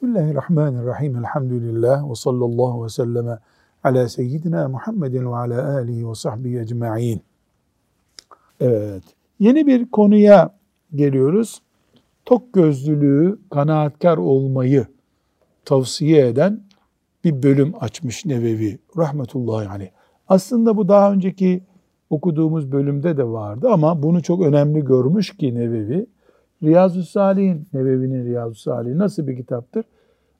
Bismillahirrahmanirrahim. Elhamdülillah ve sallallahu ve selleme ala seyyidina Muhammedin ve ala alihi ve sahbihi ecma'in. Evet. Yeni bir konuya geliyoruz. Tok gözlülüğü, kanaatkar olmayı tavsiye eden bir bölüm açmış Nevevi rahmetullahi aleyh. Aslında bu daha önceki okuduğumuz bölümde de vardı ama bunu çok önemli görmüş ki Nevevi. Riyazu Salih'in, Nevevi'nin Riyazu Salih nasıl bir kitaptır?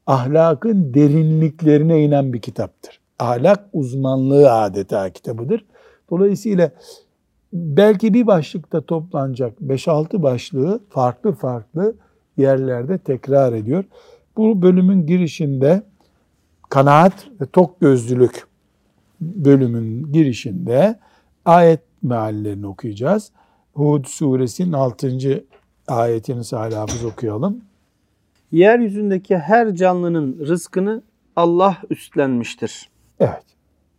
Ahlakın derinliklerine inen bir kitaptır. Ahlak uzmanlığı adeta kitabıdır. Dolayısıyla belki bir başlıkta toplanacak 5-6 başlığı farklı farklı yerlerde tekrar ediyor. Bu bölümün girişinde kanaat ve tok gözlülük bölümün girişinde ayet meallerini okuyacağız. Hud suresinin 6 ayetini Salih Hafız okuyalım. Yeryüzündeki her canlının rızkını Allah üstlenmiştir. Evet.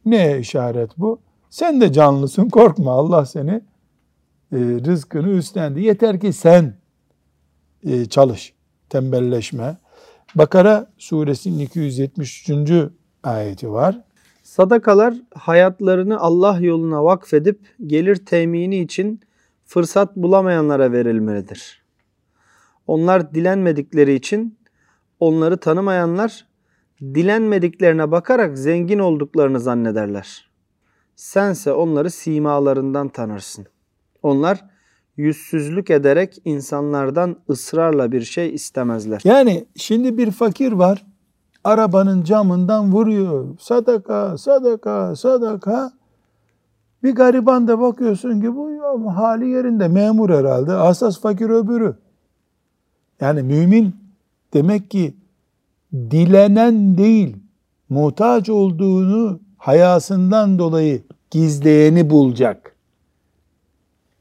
Ne işaret bu? Sen de canlısın korkma Allah seni e, rızkını üstlendi. Yeter ki sen e, çalış, tembelleşme. Bakara suresinin 273. ayeti var. Sadakalar hayatlarını Allah yoluna vakfedip gelir temini için fırsat bulamayanlara verilmelidir. Onlar dilenmedikleri için onları tanımayanlar dilenmediklerine bakarak zengin olduklarını zannederler. Sense onları simalarından tanırsın. Onlar yüzsüzlük ederek insanlardan ısrarla bir şey istemezler. Yani şimdi bir fakir var. Arabanın camından vuruyor. Sadaka, sadaka, sadaka. Bir gariban da bakıyorsun ki bu hali yerinde memur herhalde. Asas fakir öbürü. Yani mümin demek ki dilenen değil, muhtaç olduğunu hayasından dolayı gizleyeni bulacak.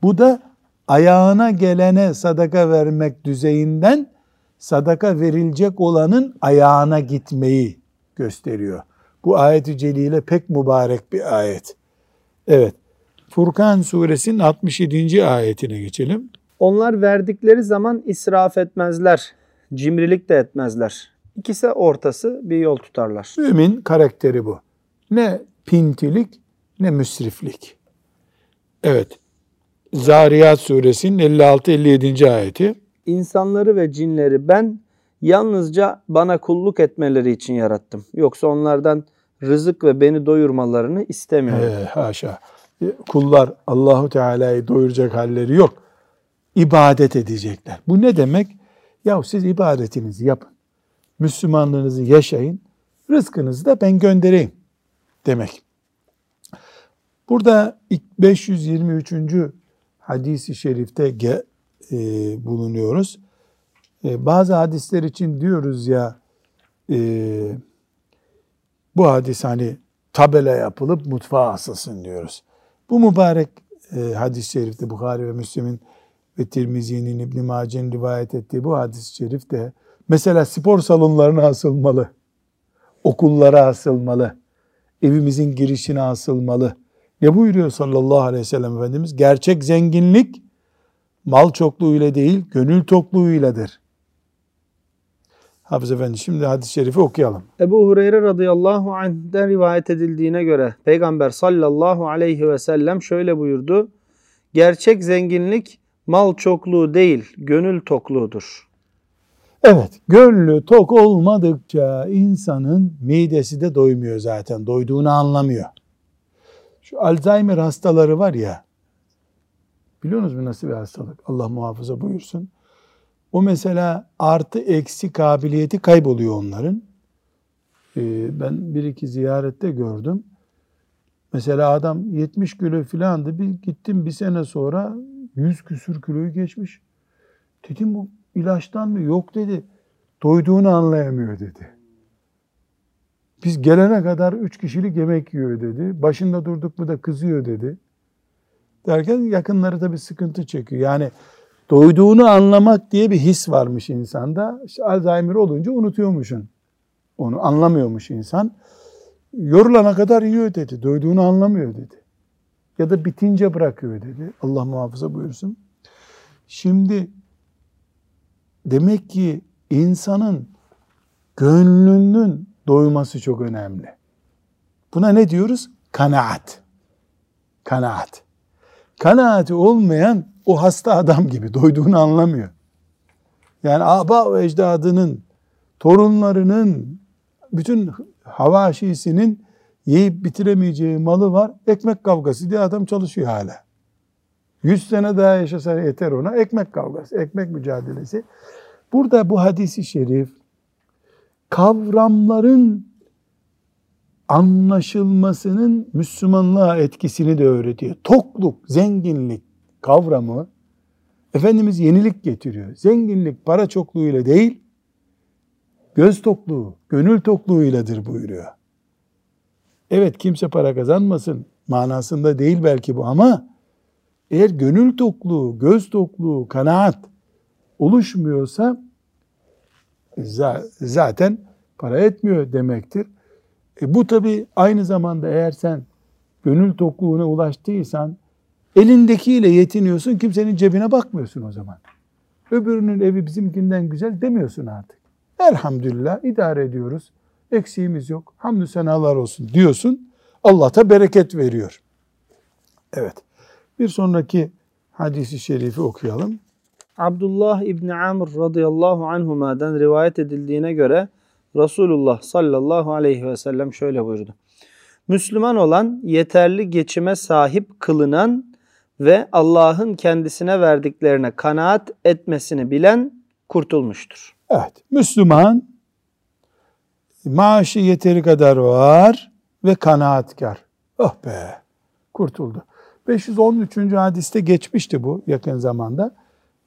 Bu da ayağına gelene sadaka vermek düzeyinden sadaka verilecek olanın ayağına gitmeyi gösteriyor. Bu ayet-i celile pek mübarek bir ayet. Evet. Furkan suresinin 67. ayetine geçelim. Onlar verdikleri zaman israf etmezler. Cimrilik de etmezler. İkisi ortası bir yol tutarlar. Mümin karakteri bu. Ne pintilik ne müsriflik. Evet. Zariyat suresinin 56-57. ayeti. İnsanları ve cinleri ben yalnızca bana kulluk etmeleri için yarattım. Yoksa onlardan rızık ve beni doyurmalarını istemiyorum. Ee, haşa. Kullar Allahu Teala'yı doyuracak halleri yok ibadet edecekler. Bu ne demek? Ya siz ibadetinizi yapın. Müslümanlığınızı yaşayın. Rızkınızı da ben göndereyim demek. Burada 523. hadisi şerifte e, bulunuyoruz. E, bazı hadisler için diyoruz ya e, bu hadis hani tabela yapılıp mutfağa asılsın diyoruz. Bu mübarek e, hadis-i şerifte Bukhari ve Müslim'in ve Tirmizi'nin İbn Mace'nin rivayet ettiği bu hadis-i şerif de mesela spor salonlarına asılmalı, okullara asılmalı, evimizin girişine asılmalı. Ne buyuruyor sallallahu aleyhi ve sellem Efendimiz? Gerçek zenginlik mal çokluğuyla değil, gönül tokluğuyladır. Hafız Efendi şimdi hadis-i şerifi okuyalım. Ebu Hureyre radıyallahu anh'den rivayet edildiğine göre Peygamber sallallahu aleyhi ve sellem şöyle buyurdu. Gerçek zenginlik mal çokluğu değil, gönül tokluğudur. Evet, gönlü tok olmadıkça insanın midesi de doymuyor zaten. Doyduğunu anlamıyor. Şu Alzheimer hastaları var ya, biliyorsunuz mu nasıl bir hastalık? Allah muhafaza buyursun. O mesela artı eksi kabiliyeti kayboluyor onların. Ee, ben bir iki ziyarette gördüm. Mesela adam 70 kilo filandı. Bir gittim bir sene sonra Yüz küsür kiloyu geçmiş. Dedim bu ilaçtan mı? Yok dedi. Doyduğunu anlayamıyor dedi. Biz gelene kadar üç kişilik yemek yiyor dedi. Başında durduk mu da kızıyor dedi. Derken yakınları da bir sıkıntı çekiyor. Yani doyduğunu anlamak diye bir his varmış insanda. İşte Alzheimer olunca unutuyormuşsun. Onu anlamıyormuş insan. Yorulana kadar yiyor dedi. Doyduğunu anlamıyor dedi ya da bitince bırakıyor dedi. Allah muhafaza buyursun. Şimdi demek ki insanın Gönlünün doyması çok önemli. Buna ne diyoruz? Kanaat. Kanaat. Kanaati olmayan o hasta adam gibi doyduğunu anlamıyor. Yani aba ve ecdadının, torunlarının, bütün havaşisinin yiyip bitiremeyeceği malı var. Ekmek kavgası diye adam çalışıyor hala. Yüz sene daha yaşasa yeter ona. Ekmek kavgası, ekmek mücadelesi. Burada bu hadisi şerif kavramların anlaşılmasının Müslümanlığa etkisini de öğretiyor. Tokluk, zenginlik kavramı Efendimiz yenilik getiriyor. Zenginlik para çokluğuyla değil, göz tokluğu, gönül tokluğuyladır buyuruyor. Evet kimse para kazanmasın manasında değil belki bu ama eğer gönül tokluğu, göz tokluğu, kanaat oluşmuyorsa zaten para etmiyor demektir. E bu tabi aynı zamanda eğer sen gönül tokluğuna ulaştıysan elindekiyle yetiniyorsun kimsenin cebine bakmıyorsun o zaman. Öbürünün evi bizimkinden güzel demiyorsun artık. Elhamdülillah idare ediyoruz. Eksiğimiz yok. Hamdü senalar olsun diyorsun. Allah da bereket veriyor. Evet. Bir sonraki hadisi şerifi okuyalım. Abdullah İbni Amr radıyallahu anhuma'dan rivayet edildiğine göre Resulullah sallallahu aleyhi ve sellem şöyle buyurdu. Müslüman olan yeterli geçime sahip kılınan ve Allah'ın kendisine verdiklerine kanaat etmesini bilen kurtulmuştur. Evet, Müslüman maaşı yeteri kadar var ve kanaatkar. Oh be, kurtuldu. 513. hadiste geçmişti bu yakın zamanda.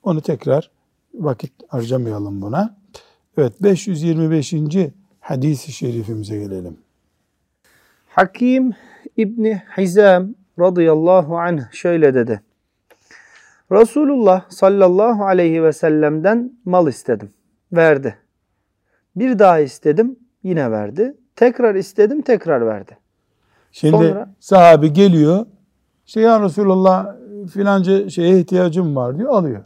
Onu tekrar vakit harcamayalım buna. Evet 525. hadisi şerifimize gelelim. Hakim İbni Hizam radıyallahu anh şöyle dedi. Resulullah sallallahu aleyhi ve sellem'den mal istedim. Verdi. Bir daha istedim yine verdi. Tekrar istedim tekrar verdi. Şimdi Sonra, sahabi geliyor. İşte ya Resulullah filanca şeye ihtiyacım var diyor alıyor.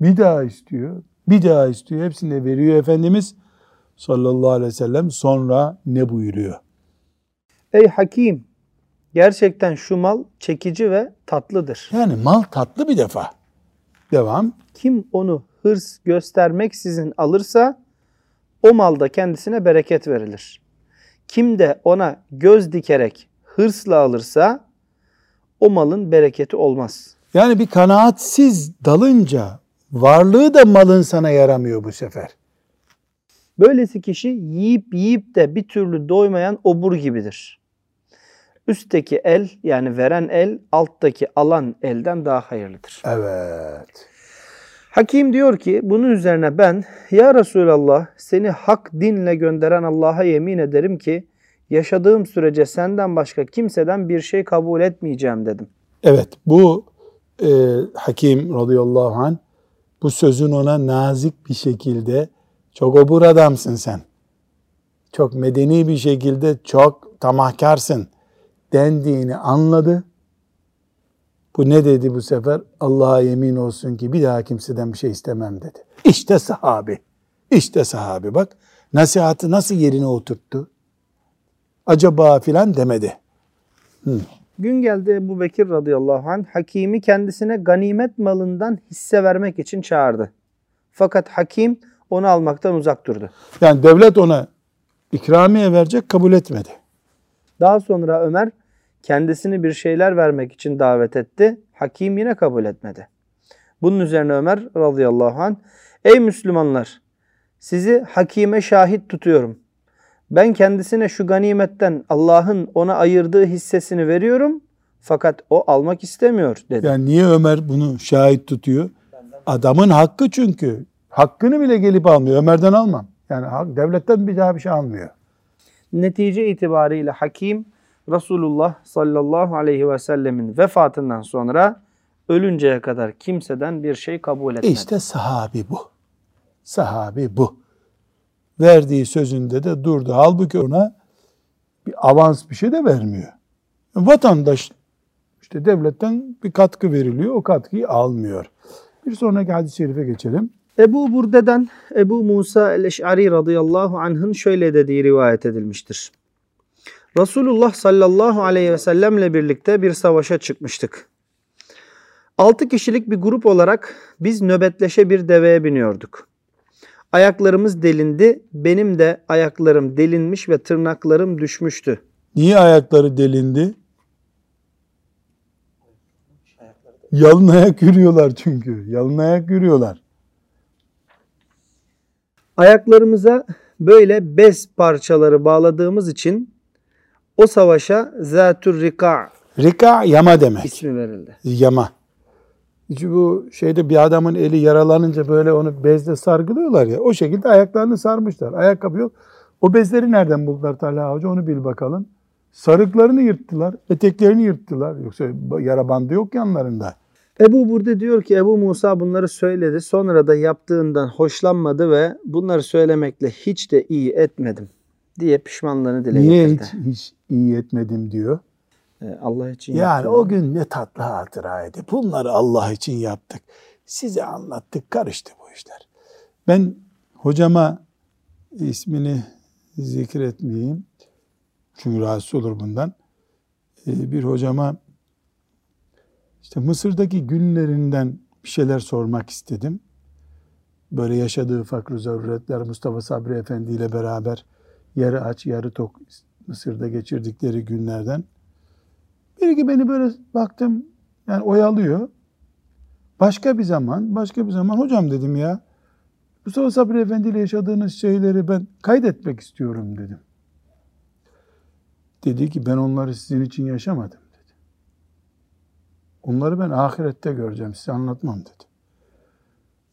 Bir daha istiyor. Bir daha istiyor. Hepsini de veriyor Efendimiz sallallahu aleyhi ve sellem. Sonra ne buyuruyor? Ey hakim gerçekten şu mal çekici ve tatlıdır. Yani mal tatlı bir defa. Devam. Kim onu hırs göstermeksizin alırsa o malda kendisine bereket verilir. Kim de ona göz dikerek hırsla alırsa o malın bereketi olmaz. Yani bir kanaatsiz dalınca varlığı da malın sana yaramıyor bu sefer. Böylesi kişi yiyip yiyip de bir türlü doymayan obur gibidir. Üstteki el yani veren el alttaki alan elden daha hayırlıdır. Evet. Hakim diyor ki bunun üzerine ben ya Resulallah seni hak dinle gönderen Allah'a yemin ederim ki yaşadığım sürece senden başka kimseden bir şey kabul etmeyeceğim dedim. Evet bu e, Hakim radıyallahu anh bu sözün ona nazik bir şekilde çok obur adamsın sen. Çok medeni bir şekilde çok tamahkarsın dendiğini anladı. Bu ne dedi bu sefer? Allah'a yemin olsun ki bir daha kimseden bir şey istemem dedi. İşte sahabi. İşte sahabi bak. Nasihatı nasıl yerine oturttu? Acaba filan demedi. Hı. Gün geldi Ebu Bekir radıyallahu anh hakimi kendisine ganimet malından hisse vermek için çağırdı. Fakat hakim onu almaktan uzak durdu. Yani devlet ona ikramiye verecek kabul etmedi. Daha sonra Ömer kendisini bir şeyler vermek için davet etti. Hakim yine kabul etmedi. Bunun üzerine Ömer radıyallahu anh Ey Müslümanlar sizi hakime şahit tutuyorum. Ben kendisine şu ganimetten Allah'ın ona ayırdığı hissesini veriyorum fakat o almak istemiyor dedi. Yani niye Ömer bunu şahit tutuyor? Adamın hakkı çünkü. Hakkını bile gelip almıyor. Ömer'den almam. Yani devletten bir daha bir şey almıyor. Netice itibariyle hakim Resulullah sallallahu aleyhi ve sellemin vefatından sonra ölünceye kadar kimseden bir şey kabul etmedi. İşte sahabi bu. Sahabi bu verdiği sözünde de durdu. Halbuki ona bir avans bir şey de vermiyor. Vatandaş işte devletten bir katkı veriliyor. O katkıyı almıyor. Bir sonraki hadis-i şerife geçelim. Ebu Burde'den Ebu Musa el-Eş'ari radıyallahu anh'ın şöyle dediği rivayet edilmiştir. Resulullah sallallahu aleyhi ve sellemle birlikte bir savaşa çıkmıştık. Altı kişilik bir grup olarak biz nöbetleşe bir deveye biniyorduk. Ayaklarımız delindi, benim de ayaklarım delinmiş ve tırnaklarım düşmüştü. Niye ayakları delindi? Yalın ayak yürüyorlar çünkü. Yalın ayak yürüyorlar. Ayaklarımıza böyle bez parçaları bağladığımız için o savaşa Zatür Rika Rika yama demek. ismi verildi. Yama. Çünkü bu şeyde bir adamın eli yaralanınca böyle onu bezle sargılıyorlar ya. O şekilde ayaklarını sarmışlar. Ayakkabı yok. O bezleri nereden buldular Talha Hoca onu bil bakalım. Sarıklarını yırttılar. Eteklerini yırttılar. Yoksa yara bandı yok yanlarında. Ebu Burde diyor ki Ebu Musa bunları söyledi. Sonra da yaptığından hoşlanmadı ve bunları söylemekle hiç de iyi etmedim diye pişmanlığını dile Niye getirdi. hiç, hiç iyi etmedim diyor. Ee, Allah için Yani yaptı. o gün ne tatlı hatıraydı. Bunları Allah için yaptık. Size anlattık. Karıştı bu işler. Ben hocama ismini zikretmeyeyim. Çünkü rahatsız olur bundan. Ee, Bir hocama işte Mısır'daki günlerinden bir şeyler sormak istedim. Böyle yaşadığı fakr zaruretler Mustafa Sabri Efendi ile beraber yarı aç yarı tok Mısır'da geçirdikleri günlerden. Bir iki beni böyle baktım yani oyalıyor. Başka bir zaman, başka bir zaman hocam dedim ya. Mustafa Sabri Efendi ile yaşadığınız şeyleri ben kaydetmek istiyorum dedim. Dedi ki ben onları sizin için yaşamadım dedi. Onları ben ahirette göreceğim size anlatmam dedi.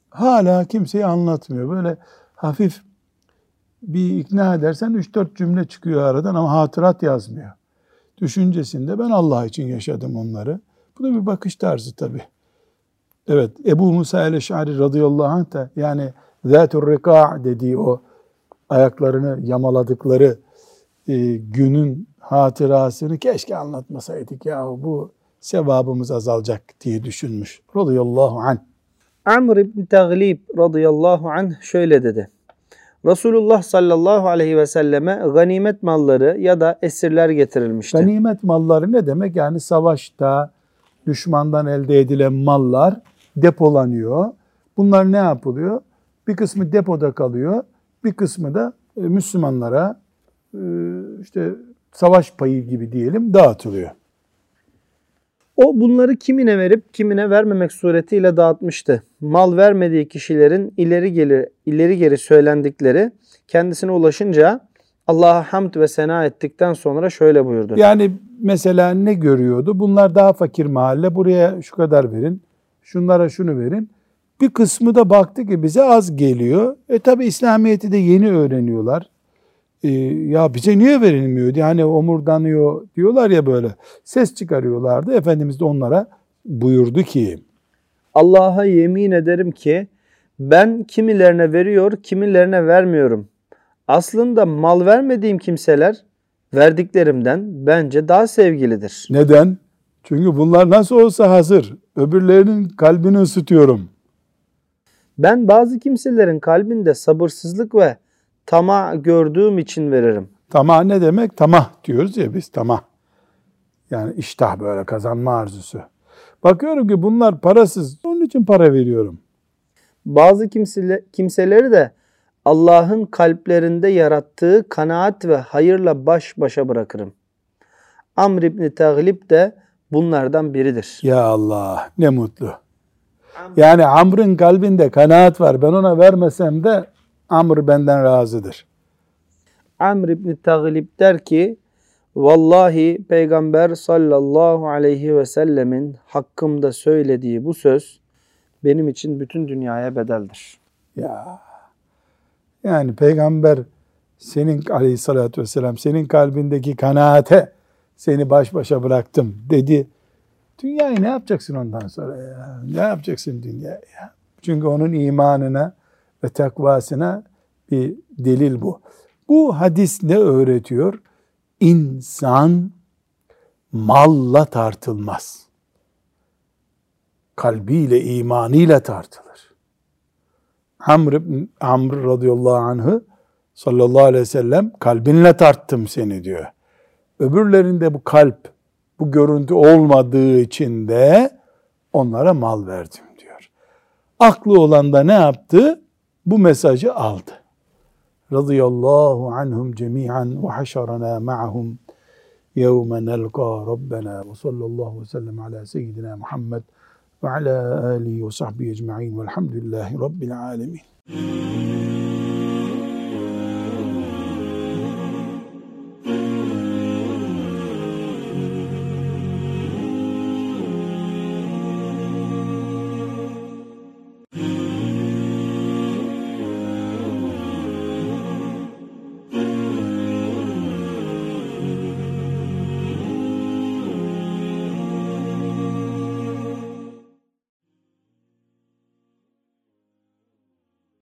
Hala kimseye anlatmıyor. Böyle hafif bir ikna edersen 3-4 cümle çıkıyor aradan ama hatırat yazmıyor. Düşüncesinde ben Allah için yaşadım onları. Bu da bir bakış tarzı tabi. Evet Ebu Musa el-Eş'ari radıyallahu anh da yani Zâtur Rika dediği o ayaklarını yamaladıkları e, günün hatırasını keşke anlatmasaydık ya bu sevabımız azalacak diye düşünmüş. Radıyallahu anh. Amr ibn Taglib radıyallahu anh şöyle dedi. Resulullah sallallahu aleyhi ve selleme ganimet malları ya da esirler getirilmişti. Ganimet malları ne demek? Yani savaşta düşmandan elde edilen mallar depolanıyor. Bunlar ne yapılıyor? Bir kısmı depoda kalıyor. Bir kısmı da e, Müslümanlara e, işte savaş payı gibi diyelim dağıtılıyor. O bunları kimine verip kimine vermemek suretiyle dağıtmıştı. Mal vermediği kişilerin ileri geri, ileri geri söylendikleri kendisine ulaşınca Allah'a hamd ve sena ettikten sonra şöyle buyurdu. Yani mesela ne görüyordu? Bunlar daha fakir mahalle. Buraya şu kadar verin. Şunlara şunu verin. Bir kısmı da baktı ki bize az geliyor. E tabi İslamiyet'i de yeni öğreniyorlar. E, ya bize niye verilmiyor? Yani omurdanıyor diyorlar ya böyle. Ses çıkarıyorlardı. Efendimiz de onlara buyurdu ki Allah'a yemin ederim ki ben kimilerine veriyor, kimilerine vermiyorum. Aslında mal vermediğim kimseler verdiklerimden bence daha sevgilidir. neden? Çünkü bunlar nasıl olsa hazır. Öbürlerinin kalbini ısıtıyorum. Ben bazı kimselerin kalbinde sabırsızlık ve tamah gördüğüm için veririm. Tamah ne demek? Tamah diyoruz ya biz tamah. Yani iştah böyle kazanma arzusu. Bakıyorum ki bunlar parasız. Onun için para veriyorum. Bazı kimsele, kimseleri de Allah'ın kalplerinde yarattığı kanaat ve hayırla baş başa bırakırım. Amr İbni Taglib de bunlardan biridir. Ya Allah ne mutlu. Yani Amr'ın kalbinde kanaat var. Ben ona vermesem de Amr benden razıdır. Amr İbni Taglib der ki Vallahi Peygamber sallallahu aleyhi ve sellemin hakkımda söylediği bu söz benim için bütün dünyaya bedeldir. Ya yani peygamber senin aleyhissalatü vesselam senin kalbindeki kanaate seni baş başa bıraktım dedi. Dünyayı ne yapacaksın ondan sonra ya? Ne yapacaksın dünyaya? ya? Çünkü onun imanına ve takvasına bir delil bu. Bu hadis ne öğretiyor? İnsan malla tartılmaz. Kalbiyle, imanıyla tartılır. Amr Amr radıyallahu anh'ı sallallahu aleyhi ve sellem kalbinle tarttım seni diyor. Öbürlerinde bu kalp, bu görüntü olmadığı için de onlara mal verdim diyor. Aklı olan da ne yaptı? Bu mesajı aldı. Radıyallahu anhum cemi'an ve haşarana ma'hum yevme nelqa Rabbena ve sallallahu ve sellem ala seyyidina Muhammed ve ala alihi ve sahbihi ecma'in velhamdülillahi rabbil alemin.